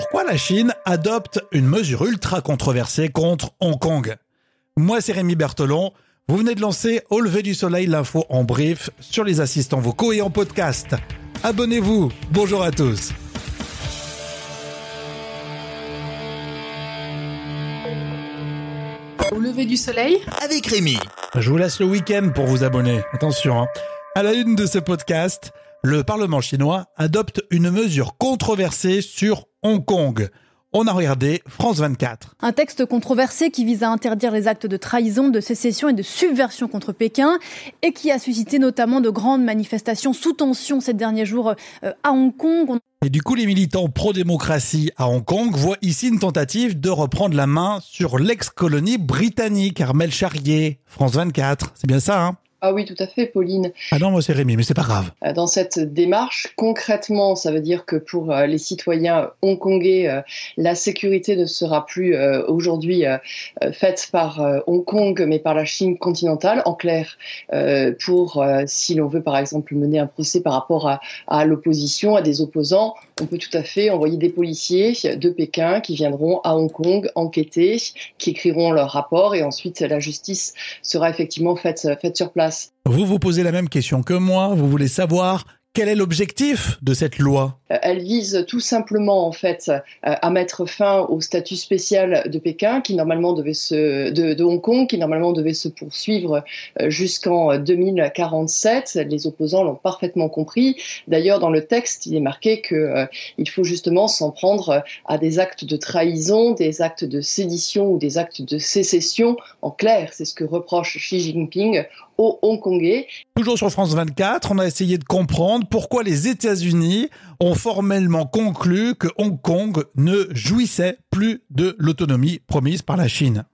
Pourquoi la Chine adopte une mesure ultra controversée contre Hong Kong? Moi, c'est Rémi Bertolon. Vous venez de lancer Au lever du soleil, l'info en brief sur les assistants vocaux et en podcast. Abonnez-vous. Bonjour à tous. Au lever du soleil? Avec Rémi. Je vous laisse le week-end pour vous abonner. Attention. Hein. À la une de ce podcast, le Parlement chinois adopte une mesure controversée sur Hong Kong. On a regardé France 24. Un texte controversé qui vise à interdire les actes de trahison, de sécession et de subversion contre Pékin et qui a suscité notamment de grandes manifestations sous tension ces derniers jours euh, à Hong Kong. Et du coup, les militants pro-démocratie à Hong Kong voient ici une tentative de reprendre la main sur l'ex-colonie britannique. Armel Charrier, France 24. C'est bien ça, hein? Ah oui, tout à fait, Pauline. Ah non, moi c'est Rémi, mais c'est pas grave. Euh, dans cette démarche, concrètement, ça veut dire que pour euh, les citoyens hongkongais, euh, la sécurité ne sera plus aujourd'hui faite par Hong Kong, mais par la Chine continentale. En clair, pour si l'on veut par exemple mener un procès par rapport à, à l'opposition, à des opposants, on peut tout à fait envoyer des policiers de Pékin qui viendront à Hong Kong enquêter, qui écriront leur rapport et ensuite la justice sera effectivement faite, faite sur place. Vous vous posez la même question que moi, vous voulez savoir quel est l'objectif de cette loi? Elle vise tout simplement en fait euh, à mettre fin au statut spécial de Pékin qui normalement devait se de, Hong Kong qui normalement devait se poursuivre euh, jusqu'en 2047. Les opposants l'ont parfaitement compris. D'ailleurs dans le texte, il est marqué que il faut justement s'en prendre à des actes de trahison, des actes de sédition ou des actes de sécession. En clair, c'est ce que reproche Xi Jinping aux Hongkongais. Toujours sur France 24, on a essayé de comprendre pourquoi les États-Unis ont formellement conclu que Hong Kong ne jouissait plus de l'autonomie promise par la Chine.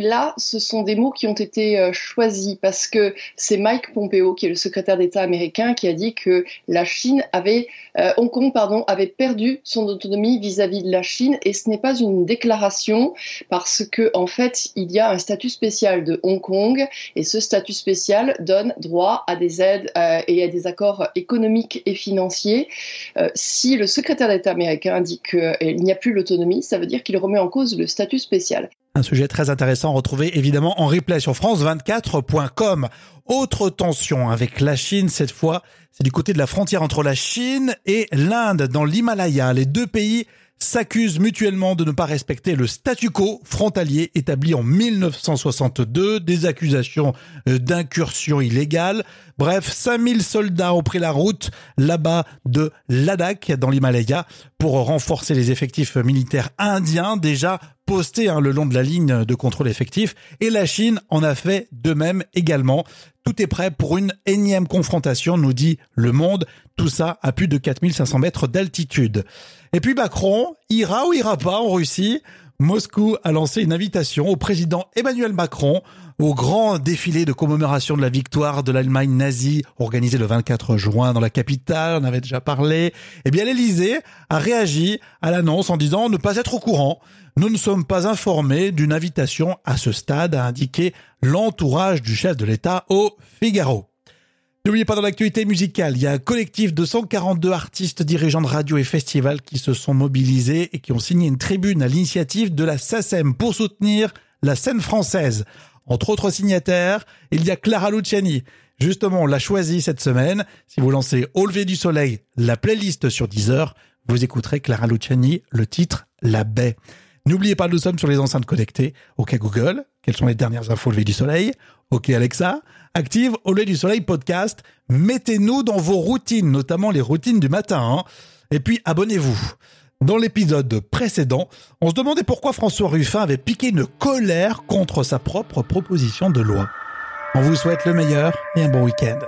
Là, ce sont des mots qui ont été euh, choisis parce que c'est Mike Pompeo, qui est le secrétaire d'État américain, qui a dit que la Chine avait, euh, Hong Kong, avait perdu son autonomie vis-à-vis de la Chine. Et ce n'est pas une déclaration parce que, en fait, il y a un statut spécial de Hong Kong et ce statut spécial donne droit à des aides euh, et à des accords économiques et financiers. si le secrétaire d'État américain dit qu'il n'y a plus l'autonomie, ça veut dire qu'il remet en cause le statut spécial. Un sujet très intéressant retrouvé évidemment en replay sur france24.com. Autre tension avec la Chine cette fois, c'est du côté de la frontière entre la Chine et l'Inde dans l'Himalaya. Les deux pays s'accusent mutuellement de ne pas respecter le statu quo frontalier établi en 1962, des accusations euh, d'incursion illégale. Bref, 5000 soldats ont pris la route là-bas de Ladakh dans l'Himalaya pour renforcer les effectifs militaires indiens déjà postés hein, le long de la ligne de contrôle effectif et la Chine en a fait de même également. Tout est prêt pour une énième confrontation, nous dit Le Monde. Tout ça à plus de 4500 mètres d'altitude. Et puis Macron ira ou ira pas en Russie? Moscou a lancé une invitation au président Emmanuel Macron au grand défilé de commémoration de la victoire de l'Allemagne nazie organisé le 24 juin dans la capitale, on avait déjà parlé. Eh bien, l'Elysée a réagi à l'annonce en disant ne pas être au courant. Nous ne sommes pas informés d'une invitation à ce stade, a indiqué l'entourage du chef de l'État au Figaro. N'oubliez pas dans l'actualité musicale, il y a un collectif de 142 artistes, dirigeants de radio et festivals qui se sont mobilisés et qui ont signé une tribune à l'initiative de la SACEM pour soutenir la scène française. Entre autres signataires, il y a Clara Luciani. Justement, on l'a choisi cette semaine. Si vous lancez Au lever du soleil, la playlist sur Deezer, vous écouterez Clara Luciani, le titre La baie. N'oubliez pas, nous sommes sur les enceintes connectées. OK Google, quelles sont les dernières infos au lever du soleil? OK Alexa, active au lever du soleil podcast. Mettez-nous dans vos routines, notamment les routines du matin. Hein. Et puis abonnez-vous. Dans l'épisode précédent, on se demandait pourquoi François Ruffin avait piqué une colère contre sa propre proposition de loi. On vous souhaite le meilleur et un bon week-end.